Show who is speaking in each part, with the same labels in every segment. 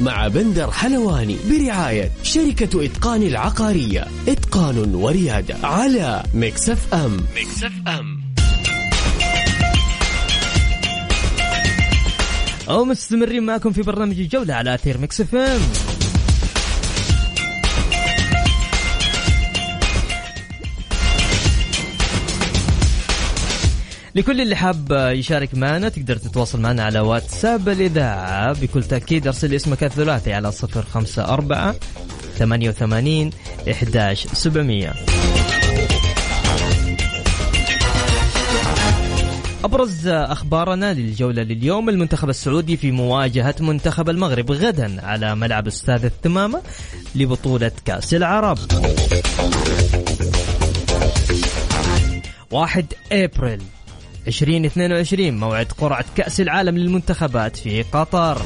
Speaker 1: مع بندر حلواني برعاية شركة إتقان العقارية. إتقان وريادة على Mix FM Mix FM
Speaker 2: أو مستمرين معكم في برنامج الجولة على أثير Mix FM لكل اللي حاب يشارك معنا تقدر تتواصل معنا على واتساب الإذاعة. بكل تأكيد أرسل اسمك الثلاثي على صفر خمسة أربعة ثمانية وثمانين إحداش سبعمية. أبرز أخبارنا للجولة لليوم المنتخب السعودي في مواجهة منتخب المغرب غدا على ملعب استاد الثمامة لبطولة كأس العرب. 1 أبريل. 2022 موعد قرعة كأس العالم للمنتخبات في قطر.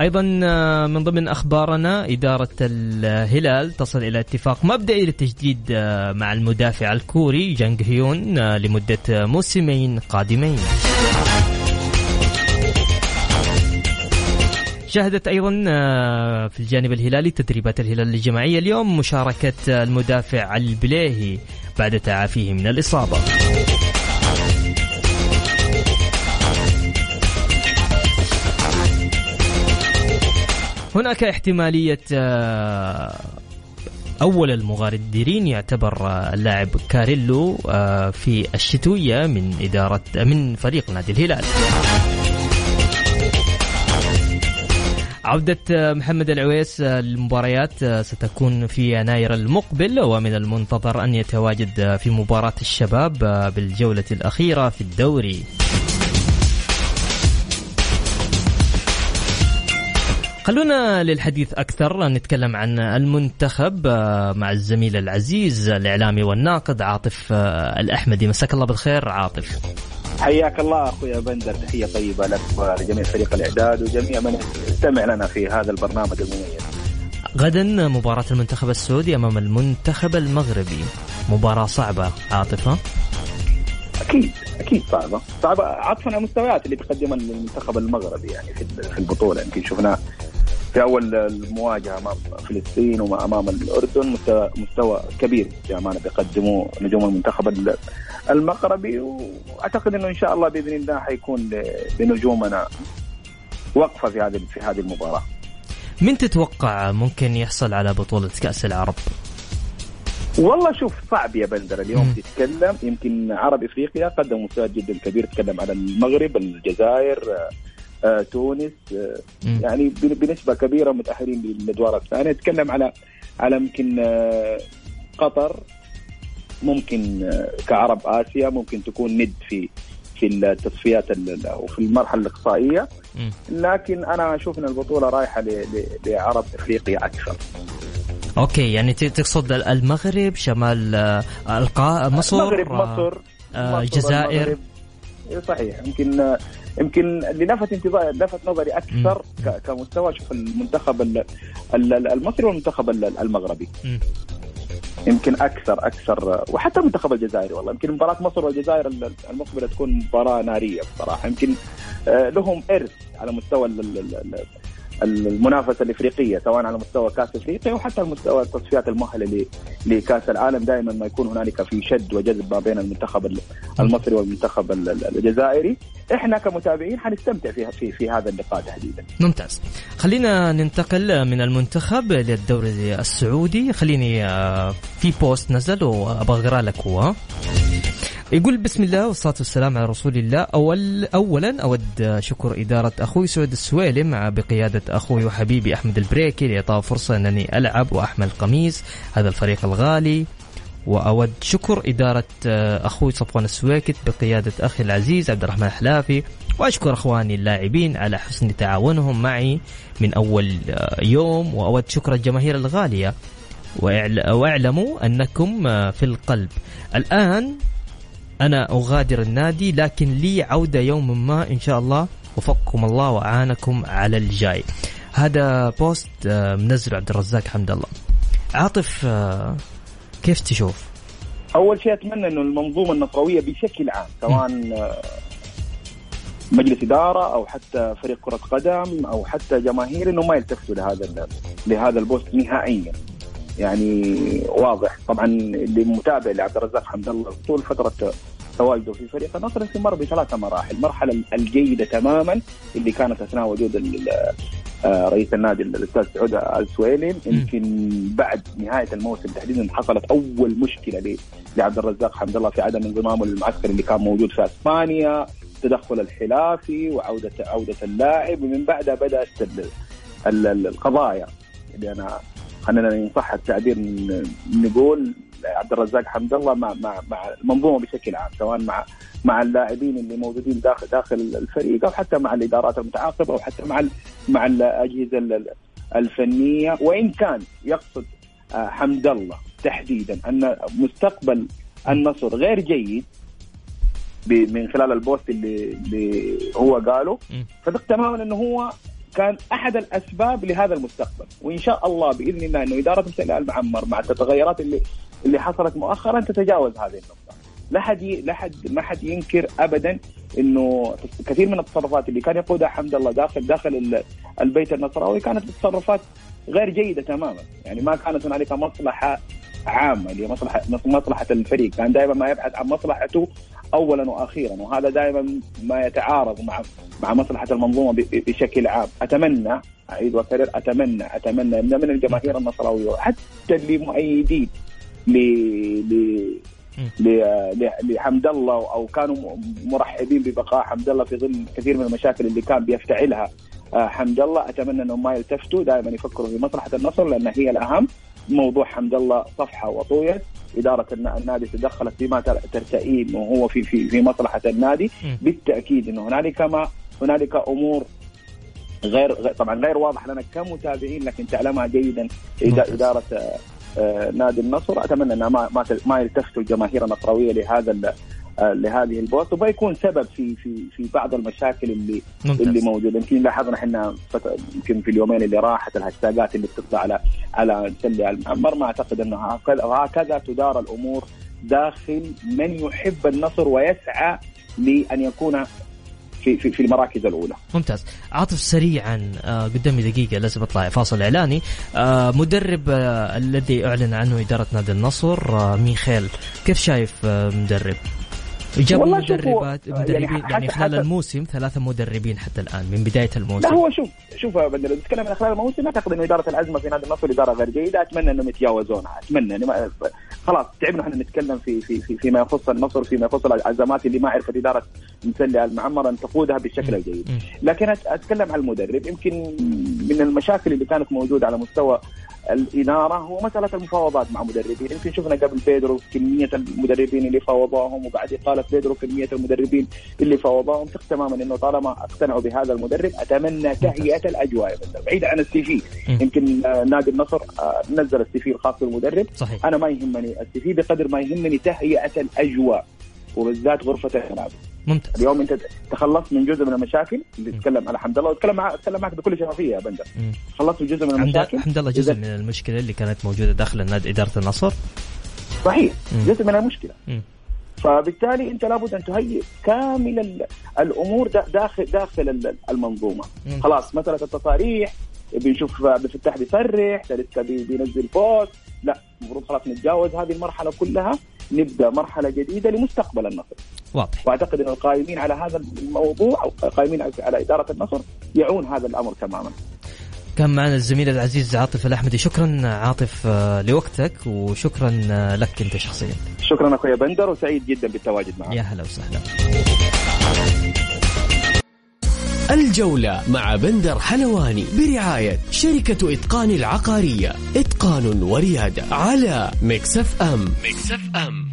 Speaker 2: أيضا آه، من ضمن أخبارنا إدارة الهلال تصل إلى اتفاق مبدئي للتجديد آه، مع المدافع الكوري جانغ هيون آه، لمدة موسمين قادمين. شهدت أيضا في الجانب الهلالي تدريبات الهلال الجماعية اليوم مشاركة المدافع البليهي بعد تعافيه من الإصابة. هناك احتمالية أول المغادرين يعتبر اللاعب كاريلو في الشتوية من إدارة من فريق نادي الهلال. عودة محمد العويس للمباريات ستكون في يناير المقبل ومن المنتظر أن يتواجد في مباراة الشباب بالجولة الأخيرة في الدوري. خلونا للحديث أكثر نتكلم عن المنتخب مع الزميل العزيز الإعلامي والناقد عاطف الأحمدي. مساك الله بالخير عاطف.
Speaker 3: حياك الله أخوي بندر تحية طيبة لك ولجميع فريق الإعداد وجميع من يستمع لنا في هذا البرنامج المميز.
Speaker 2: غدا مباراة المنتخب السعودي أمام المنتخب المغربي. مباراة صعبة عاطفة؟
Speaker 3: أكيد أكيد صعبة. صعبة عطفا على المستويات اللي بيقدمها المنتخب المغربي يعني في البطولة. يمكن شفنا في أول المواجهة امام فلسطين وامام الأردن مستوى, مستوى كبير. بامانه بيقدموا نجوم المنتخب المغربي وأعتقد إنه إن شاء الله بإذن الله حيكون لنجومنا وقفة في هذه في هذه المباراة.
Speaker 2: من تتوقع ممكن يحصل على بطولة كأس العرب؟
Speaker 3: والله شوف صعب يا بندر اليوم تتكلم يمكن عرب إفريقيا قدم مستوى جدا كبير تتكلم على المغرب الجزائر آه، تونس آه، يعني بنسبة كبيرة متأهلين للادوار الثانية نتكلم على على يمكن آه، قطر ممكن كعرب آسيا ممكن تكون ند في في التصفيات أو في المرحلة الإقصائية. لكن أنا أشوف إن البطولة رايحة لعرب إفريقيا أكثر.
Speaker 2: أوكي يعني تقصد المغرب شمال القاء مصر
Speaker 3: المغرب مصر
Speaker 2: الجزائر.
Speaker 3: صحيح. يمكن يمكن اللي لفت انتظار لفت نظري أكثر كمستوى. شوف المنتخب المصري والمنتخب المغربي. يمكن أكثر أكثر وحتى المنتخب الجزائري والله. يمكن مباراة مصر والجزائر المقبلة تكون مباراة نارية بصراحة. يمكن آه، لهم إرث على مستوى المنافسة الإفريقية سواء على مستوى كأس إفريقيا وحتى على مستوى التصفيات المؤهلة لكأس العالم. دائما ما يكون هنالك في شد وجذب ما بين المنتخب المصري والمنتخب الجزائري. إحنا كمتابعين حنستمتع في في, في هذا اللقاء تحديدا.
Speaker 2: ممتاز. خلينا ننتقل من المنتخب للدوري السعودي. خليني آه، في بوست نزل وابغى اقرا لك هو. يقول بسم الله والصلاة والسلام على رسول الله. أول أولا أود شكر إدارة أخوي سعود السويلم بقيادة أخوي وحبيبي أحمد البريكي لإعطاء فرصة أنني ألعب وأحمل قميص هذا الفريق الغالي. وأود شكر إدارة أخوي صفوان السويكت بقيادة أخي العزيز عبد الرحمن الحلافي. وأشكر أخواني اللاعبين على حسن تعاونهم معي من أول يوم. وأود شكر الجماهير الغالية. وأعلموا أنكم في القلب. الآن أنا أغادر النادي لكن لي عودة يوم ما إن شاء الله. وفقكم الله وأعانكم على الجاي. هذا post آه، منزل عبد الرزاق حمد الله. عاطف آه، كيف تشوف؟
Speaker 3: أول شيء أتمنى إنه المنظومة النصراويه بشكل عام سواء مجلس إدارة أو حتى فريق كرة قدم أو حتى جماهير إنه ما يلتفتوا لهذا لهذا ال post نهائيا. يعني واضح. طبعا اللي متابع لعبد الرزاق حمد الله طول فترة تواجده في فريق النصر يمكن مر بثلاث مراحل، المرحله الجيدة تماما اللي كانت أثناء وجود آه، رئيس النادي الأستاذ سعود السويلم يمكن بعد نهاية الموسم تحديدا حصلت أول مشكلة لعبد الرزاق حمد الله في عدم انضمامه للمعسكر اللي كان موجود في أسبانيا تدخل الحلافي وعوده عودة اللاعب ومن بعدها بدأت القضايا اللي أنا خلينا ان صح التعبير نقول عبد الرزاق حمد الله مع مع مع المنظومه بشكل عام سواء مع مع اللاعبين اللي موجودين داخل داخل الفريق أو حتى مع الإدارات المتعاقبة أو حتى مع مع الأجهزة الفنية. وإن كان يقصد آه، حمد الله تحديدا أن مستقبل النصر غير جيد من خلال البوست اللي اللي هو قاله صدق تماما أنه هو كان أحد الأسباب لهذا المستقبل. وإن شاء الله بإذن الله إنه اداره مسجد المعمر مع التغيرات اللي اللي حصلت مؤخرا تتجاوز هذه النقطة. لا حد لا حد ما حد ينكر ابدا إنه كثير من التصرفات اللي كان يقودها حمد الله داخل داخل البيت النصراوي كانت تصرفات غير جيدة تماما. يعني ما كانت هنالك مصلحة عامة لمصلحه مصلحة الفريق. كان دائما ما يبحث عن مصلحته اولا وأخيرا وهذا دائما ما يتعارض مع مع مصلحة المنظومة بشكل عام. أتمنى أعيد وأكرر أتمنى أتمنى إن من الجماهير النصراوية وحتى اللي مؤيدين ل ل لحمد الله أو كانوا مرحبين ببقاء حمد الله في ظل كثير من المشاكل اللي كان بيفتعلها آه، حمد الله. أتمنى إنهم ما يلتفتوا دائما يفكروا في مصلحة النصر لأن هي الأهم. موضوع حمد الله صفحة وطويت إدارة النادي تدخلت فيما ترتئيه وهو في في في مصلحة النادي بالتأكيد إنه هنالك ما هنالك أمور غير طبعا غير واضح لنا كمتابعين لكن تعلمها جيدا إدارة آه، نادي النصر. أتمنى إنها ما ما ما يلتفتوا الجماهير النصراوية لهذا آه، لهذه البوست. وبيكون سبب في في في بعض المشاكل اللي ممتاز. اللي موجوده يمكن لاحظنا إحنا يمكن في اليومين اللي راحت الهاشتاجات اللي بتطلع على على مسلي المعمر ما أعتقد إنه هكذا تدار الأمور داخل من يحب النصر ويسعى لأن يكون في في في المراكز الأولى.
Speaker 2: ممتاز، عاطف سريعا آه قدامي دقيقة لازم أطلع. فاصل إعلاني، آه مدرب الذي أعلن عنه إدارة نادي النصر ميخيل، كيف شايف مدرب؟ جاب مدربات مدربين يعني, يعني خلال الموسم ثلاثة مدربين حتى الآن من بداية الموسم.
Speaker 3: لا هو شوف شوف بدر نتكلم عن خلال الموسم اعتقد انه إدارة الازمه في نادي النصر إدارة غير جيده أتمنى إنهم يتجاوزونها أتمنى يعني خلاص تعبنا إحنا نتكلم في في في فيما يخص النصر فيما يخص الازمات اللي ما عرفت إدارة مسلي المعمر أن تقودها بالشكل الجيد. لكن أتكلم عن المدرب. يمكن من المشاكل اللي كانت موجودة على مستوى الإدارة هو مسألة المفاوضات مع مدربين. يمكن شفنا قبل بيدرو كمية المدربين اللي فاوضوهم وبعد إقالة بيدرو كمية المدربين اللي فاوضوهم ثق تماما إنه طالما اقتنعوا بهذا المدرب أتمنى تهيئة الأجواء. بعيد عن السي في. يمكن نادي النصر آه، نزل السي في الخاص بالمدرب. صحيح. أنا ما يهمني السي في بقدر ما يهمني تهيئة الأجواء وبالذات غرفة الملعب
Speaker 2: ممتاز.
Speaker 3: اليوم انت تخلصت من جزء من المشاكل اللي تتكلم على حمد الله واتكلم معك اتكلم معك بكل شفافية يا بندر. خلصت من جزء من المشاكل
Speaker 2: حمد الله جزء من المشكلة اللي كانت موجودة داخل النادي إدارة النصر.
Speaker 3: صحيح مم. جزء من المشكلة. مم. فبالتالي انت لابد أن تهيئ كامل الأمور داخل داخل المنظومة. مم. خلاص مسألة التصاريح بنشوف عبد الفتاح بيصرح لسه بينزل بوست. لا المفروض خلاص نتجاوز هذه المرحلة كلها نبدأ مرحلة جديدة لمستقبل النصر.
Speaker 2: واضح.
Speaker 3: وأعتقد إن القائمين على هذا الموضوع أو القائمين على إدارة النصر يعون هذا الأمر تماما.
Speaker 2: كان معنا الزميل العزيز عاطف الأحمدي. شكرا عاطف آه، لوقتك وشكرا آه، لك أنت شخصيا.
Speaker 3: شكرا أخوي بندر وسعيد جدا بالتواجد معك.
Speaker 2: يا هلا وسهلا.
Speaker 1: الجولة مع بندر حلواني برعاية شركة إتقان العقارية. إتقان وريادة على مكسف أم. مكسف أم.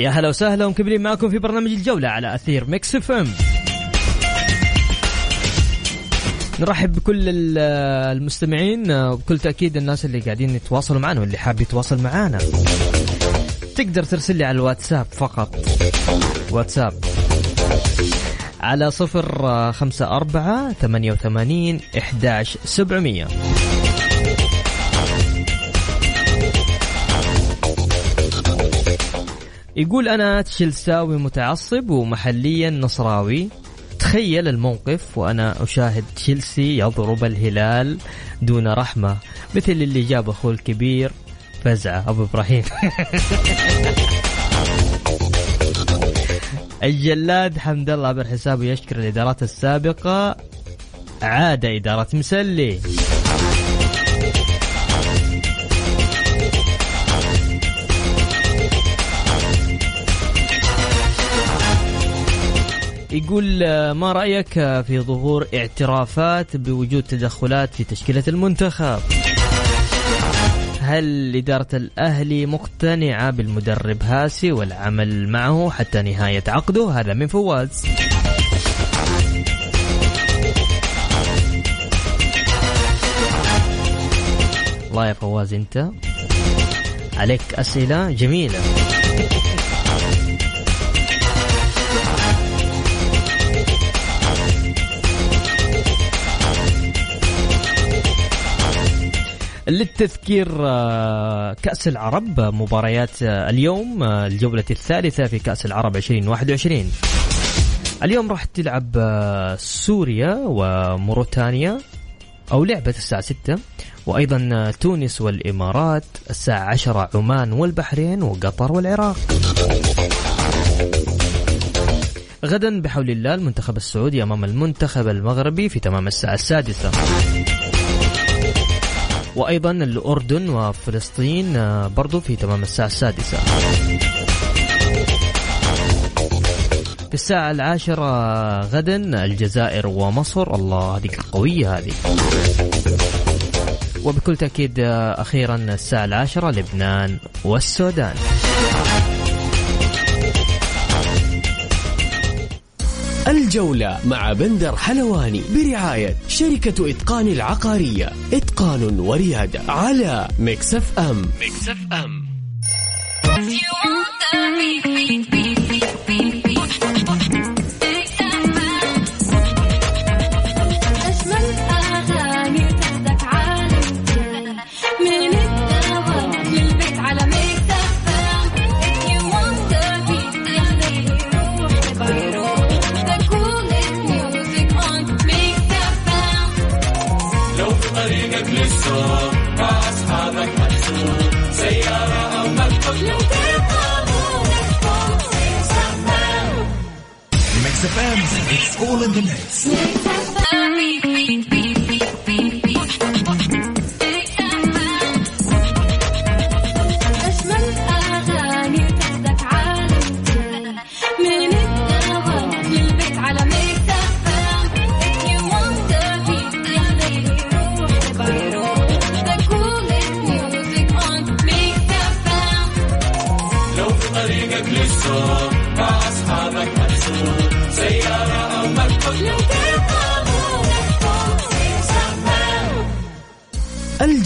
Speaker 2: يا هلا وسهلا ومكملين معكم في برنامج الجولة على أثير ميكس إف إم. نرحب بكل المستمعين وبكل تأكيد الناس اللي قاعدين يتواصلوا معنا واللي حاب يتواصل معنا تقدر ترسل لي على الواتساب فقط. واتساب. على صفر خمسة أربعة ثمانية وثمانين إحداش سبعمية. يقول أنا تشيلساوي متعصب ومحليا نصراوي. تخيل الموقف وأنا أشاهد تشيلسي يضرب الهلال دون رحمة مثل اللي جاب أخوه الكبير فزعة أبو إبراهيم. الجلاد حمد الله عبر حسابه يشكر الإدارات السابقة. عاد إدارة مسلي. يقول آه، ما رأيك في ظهور اعترافات بوجود تدخلات في تشكيلة المنتخب؟ هل إدارة الأهلي مقتنعة بالمدرب هاسي والعمل معه حتى نهاية عقده؟ هذا من فواز. الله يا فواز أنت عليك أسئلة جميلة. للتذكير آه، كأس العرب مباريات آه، اليوم آه، الجولة الثالثة في كأس العرب 2021 اليوم راح تلعب سوريا وموريتانيا أو لعبة الساعة 6 وأيضا تونس والإمارات الساعة 10 عمان والبحرين وقطر والعراق. غدا بحول الله المنتخب السعودي أمام المنتخب المغربي في تمام الساعة السادسة. وأيضا الأردن وفلسطين آه، برضو في تمام الساعة السادسة. في الساعة العاشرة غدا الجزائر ومصر. الله هذه قوية هذه. وبكل تأكيد آه، أخيرا الساعة العاشرة لبنان والسودان.
Speaker 1: الجولة مع بندر حلواني برعاية شركة إتقان العقارية. إتقان وريادة على مكسف أم. مكسف أم.
Speaker 4: طريقك للسوق مع أصحابك محسوب سيارة أو مكتب لو
Speaker 5: Mix FM,
Speaker 4: it's all in the mix.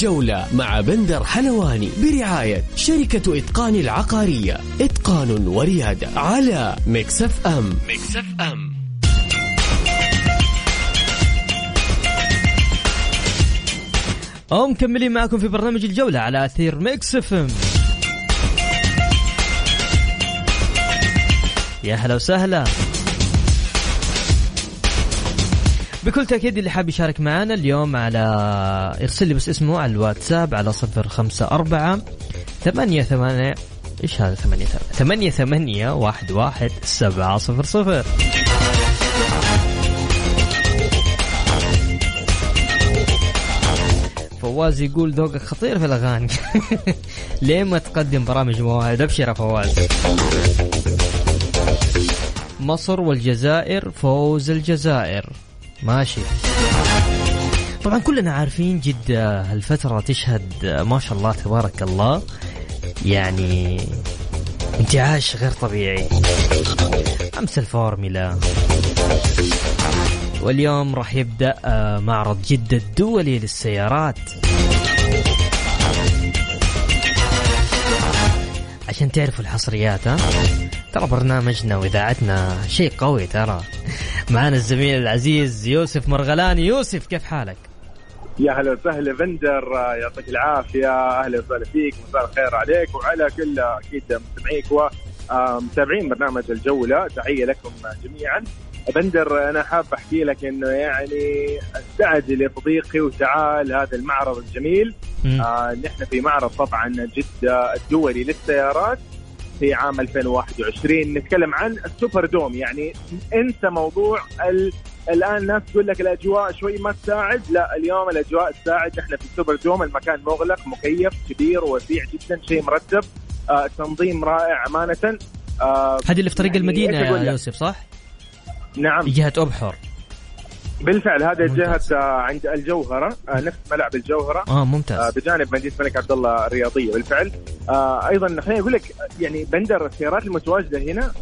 Speaker 4: الجولة مع بندر حلواني برعاية شركة إتقان العقارية. إتقان وريادة على مكسف أم. مكسف أم.
Speaker 2: ومكملين معكم في برنامج الجولة على أثير ميكس إف إم. يا هلا وسهلا. بكل تأكيد اللي حاب يشارك معنا اليوم على يرسل لي بس اسمه على الواتساب على صفر خمسة أربعة ثمانية ثمانية إيش هذا ثمانية ثمانية؟ ثمانية واحد واحد سبعة صفر صفر. فواز يقول ذوقك خطير في الأغاني. ليه ما تقدم برامج مواعيد أبشر يا فواز. مصر والجزائر فوز الجزائر. ماشي. طبعا كلنا عارفين جدة هالفترة تشهد ما شاء الله تبارك الله يعني انتعاش غير طبيعي. أمس الفورميلا. واليوم راح يبدأ آه، معرض جدة الدولي للسيارات. عشان تعرفوا الحصريات ها ترى برنامجنا وإذاعتنا شيء قوي ترى. معنا الزميل العزيز يوسف مرغلاني يوسف كيف حالك؟
Speaker 6: يا هلا وسهلا بندر يعطيك العافية. أهلا وسهلا فيك مساء الخير عليك. وعلى كل أكيد مستمعيك ومتابعين برنامج الجولة تحية لكم جميعا. بندر أنا حاب أحكي لك إنه يعني استعجل يا صديقي وتعال هذا المعرض الجميل. آه نحن في معرض طبعا جدة الدولي للسيارات. في عام 2021 نتكلم عن السوبر دوم يعني انسى موضوع ال... الآن الناس تقول لك الأجواء شوي ما تساعد. لا اليوم الأجواء تساعد. إحنا في السوبر دوم المكان مغلق مكيف كبير وسيع جدا شيء مرتب. آه تنظيم رائع أمانة.
Speaker 2: آه هذه اللي في طريق يعني المدينة يا يوسف صح؟
Speaker 6: نعم.
Speaker 2: جهة أبحر.
Speaker 6: بالفعل هذا جهة آه، عند الجوهرة. آه، نفس ملعب الجوهرة.
Speaker 2: آه ممتاز.
Speaker 6: آه، بجانب مدينه الملك عبد الله الرياضية بالفعل. أيضا خليني أقول لك يعني بندر السيارات المتواجدة هنا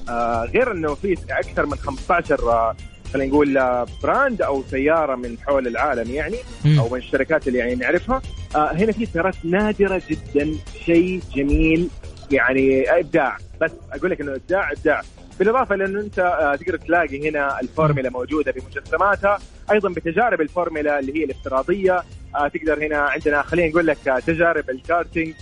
Speaker 6: غير إنه في أكثر من 15 خلينا نقول براند أو سيارة من حول العالم يعني أو من الشركات اللي يعني نعرفها هنا في سيارات نادرة جدا شيء جميل يعني إبداع. بس أقول لك إنه إبداع إبداع. بالإضافة لأنه أنت آه، تقدر تلاقي هنا الفورمولا موجودة بمجسماتها أيضا بتجارب الفورمولا اللي هي الافتراضية آه، تقدر هنا عندنا خلينا نقول لك آه، تجارب الكارتينج.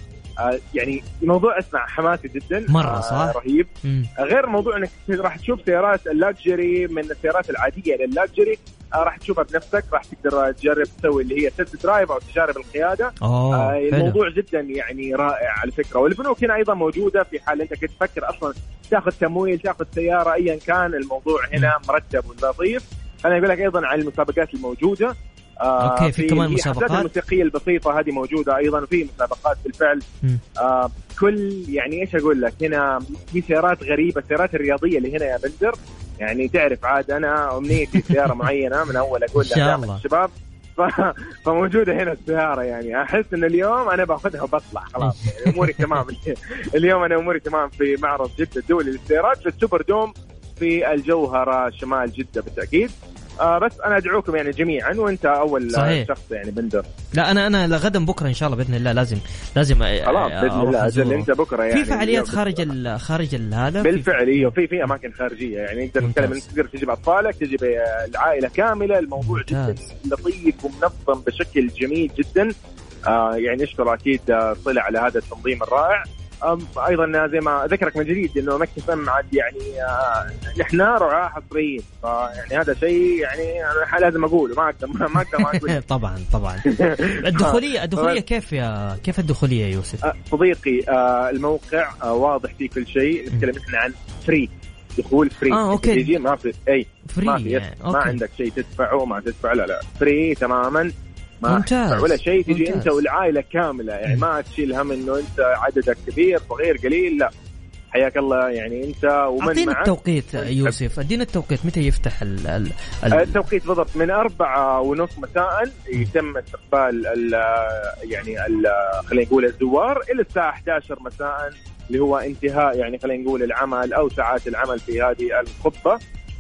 Speaker 6: يعني الموضوع اسمع حماسي جدا.
Speaker 2: مرة صح؟
Speaker 6: رهيب. مم. غير موضوع إنك راح تشوف سيارات ال luxury من السيارات العادية لل luxury راح تشوفها بنفسك راح تقدر تجرب تسوي اللي هي test drive أو تجارب
Speaker 2: القيادة. آه
Speaker 6: الموضوع جدا يعني رائع على فكرة. والبنوك هنا أيضا موجودة في حال أنت كنت تفكر أصلا تاخذ تمويل تاخذ سيارة ايا كان الموضوع هنا مرتب ولطيف أنا أقول لك أيضا عن المسابقات الموجودة.
Speaker 2: آه أوكي في, في كمان مسابقات؟
Speaker 6: الموسيقية البسيطة هذه موجودة أيضا وفي مسابقات بالفعل. آه كل يعني إيش أقول لك؟ هنا في سيارات غريبة السيارات الرياضية اللي هنا يا بندر يعني تعرف عاد أنا أمنيتي سيارة معينة من أول أقول لها الشباب. فموجودة هنا السيارة يعني أحس إن اليوم أنا باخذها وبطلع خلاص. يعني أموري تمام. اليوم أنا أموري تمام في معرض جدة الدولي للسيارات في السوبر دوم في الجوهرة شمال جدة بالتأكيد. آه بس أنا أدعوكم يعني جميعا وأنت أول صحيح. شخص يعني بندر.
Speaker 2: لا أنا أنا لغدا بكرة إن شاء الله بإذن الله لازم لازم
Speaker 6: خلاص بإذن الله أجل أنت بكرة يعني
Speaker 2: في فعاليات خارج ال خارج هذا؟
Speaker 6: بالفعل إيوه في في أماكن خارجية يعني انت تتكلم انت تقدر تجيب أطفالك تجيب العائلة كاملة الموضوع ممتاز. جدا لطيف ومنظم بشكل جميل جدا. آه يعني اشكر أكيد صله على هذا التنظيم الرائع. أيضا زي ما ذكرك من جديد إنه ميكس إف إم عاد يعني آه، نحن رعاه حصريين. فيعني هذا شيء يعني أنا لازم أقوله. ما أقدر ما أقدر ما أقول.
Speaker 2: طبعا طبعا. الدخوليه الدخولية كيف يا كيف الدخولية يا يوسف؟
Speaker 6: آه، صديقي آه، الموقع واضح فيه كل شيء. نتكلم إحنا عن free دخول free
Speaker 2: آه okay.
Speaker 6: ما في إي free ما في يعني. ما عندك شيء تدفعه ما تدفع لا لا. free تماما. ما
Speaker 2: ممتاز
Speaker 6: ولا شيء تجي ممتاز. انت والعائلة كاملة يعني ما تشيل هم إنه أنت عددك كبير صغير قليل لا. حياك الله يعني أنت ومن
Speaker 2: اعطينا التوقيت يوسف ادينا التوقيت متى يفتح ال ال
Speaker 6: ال التوقيت بالضبط من أربعة ونص مساء يتم استقبال ال يعني ال خلينا نقول الزوار إلى الساعة 11 مساء اللي هو انتهاء يعني خلينا نقول العمل أو ساعات العمل في هذه الخطبة.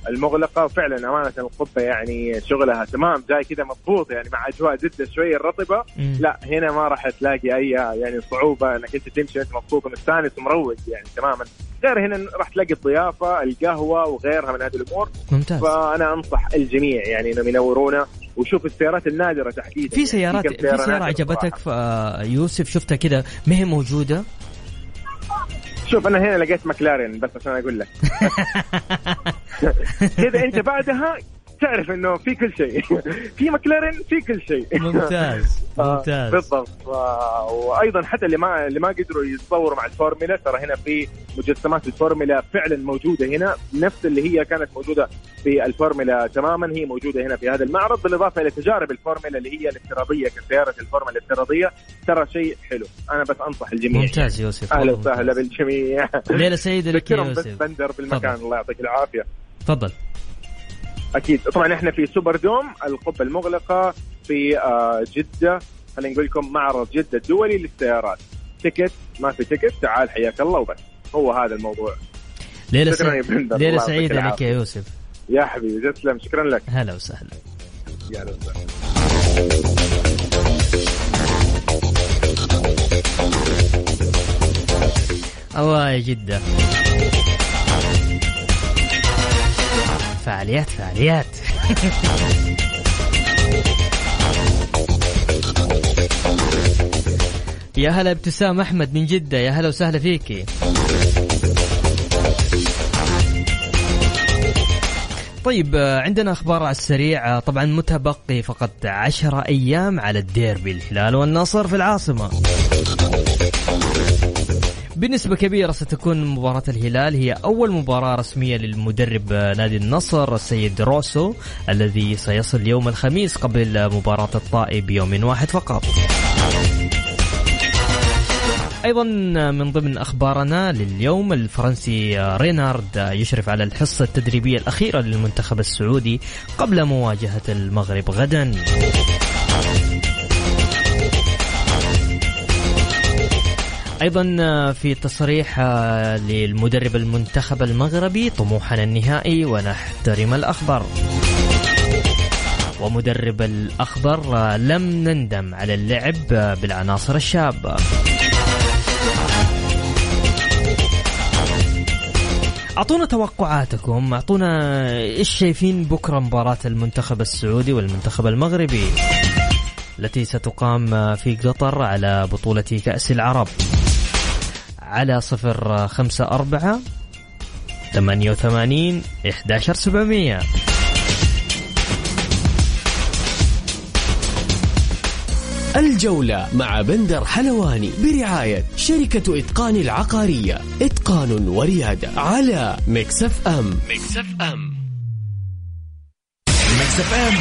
Speaker 6: المغلقة وفعلا أمانة القبة يعني شغلها تمام جاي كذا مضبوط يعني مع أجواء جده شوية الرطبة. لا هنا ما راح تلاقي أي يعني صعوبة إنك أنت تمشي وأنت مبسوط ومستانس ومروق يعني تماما. غير هنا راح تلاقي الضيافة القهوة وغيرها من هذه الأمور.
Speaker 2: ممتاز.
Speaker 6: فأنا أنصح الجميع يعني إنهم ينورونا وشوف السيارات النادرة تحديدا.
Speaker 2: في سيارات يعني في, سيارة عجبتك؟ يوسف شفتها كذا ما هي موجودة؟
Speaker 6: شوف أنا هنا لقيت مكلارين بس عشان أقول لك. كذا أنت بعدها تعرف إنه في كل شيء. في مكلارين في كل شيء.
Speaker 2: ممتاز ممتاز.
Speaker 6: بالضبط. وأيضا حتى اللي ما اللي ما قدروا يتصوروا مع الفورمولا ترى هنا في مجسمات الفورمولا فعلا موجودة هنا نفس اللي هي كانت موجودة في الفورمولا تماما هي موجودة هنا في هذا المعرض بالإضافة إلى تجارب الفورمولا اللي هي الافتراضية كسيارة الفورمولا الافتراضية. ترى شيء حلو. أنا بس أنصح الجميع.
Speaker 2: ممتاز يوسف
Speaker 6: أهلا وسهلا بالجميع.
Speaker 2: ليله سعيدة لك يا يوسف.
Speaker 6: بندر بالمكان الله يعطيك العافية.
Speaker 2: تفضل.
Speaker 6: أكيد. طبعا إحنا في سوبر دوم القبة المغلقة في آه، جدة خلينا نقول لكم معرض جدة الدولي للسيارات. تكت ما في تكت تعال حياك الله وبس. هو هذا الموضوع.
Speaker 2: ليلة شكرا سعيدة ليلة سعيدة لك يا يوسف.
Speaker 6: يا حبيبي تسلم شكرا لك.
Speaker 2: هلا وسهلا.
Speaker 6: يا هلا وسهلا
Speaker 2: الله يا جدة. فعاليات فعاليات. يا هلا ابتسام أحمد من جدة يا هلا وسهلا فيكي. طيب عندنا أخبار على السريع. طبعا متبقي فقط عشرة أيام على الديربي الهلال والنصر في العاصمة. بنسبة كبيرة ستكون مباراة الهلال هي أول مباراة رسمية للمدرب نادي النصر السيد روسو الذي سيصل يوم الخميس قبل مباراة الطائي بيوم واحد فقط. أيضا من ضمن أخبارنا لليوم الفرنسي رينارد يشرف على الحصة التدريبية الأخيرة للمنتخب السعودي قبل مواجهة المغرب غدا. أيضا في تصريح للمدرب المنتخب المغربي طموحنا النهائي ونحترم الاخضر. ومدرب الاخضر لم نندم على اللعب بالعناصر الشابه. أعطونا توقعاتكم أعطونا إيش شايفين بكرة مباراة المنتخب السعودي والمنتخب المغربي التي ستقام في قطر على بطولة كأس العرب على صفر خمسة أربعة ثمانية وثمانين إحداشر سبعمية.
Speaker 1: الجولة مع بندر حلواني برعاية شركة إتقان العقارية. إتقان وريادة على مكسف أم. مكسف أم. مكسف أم.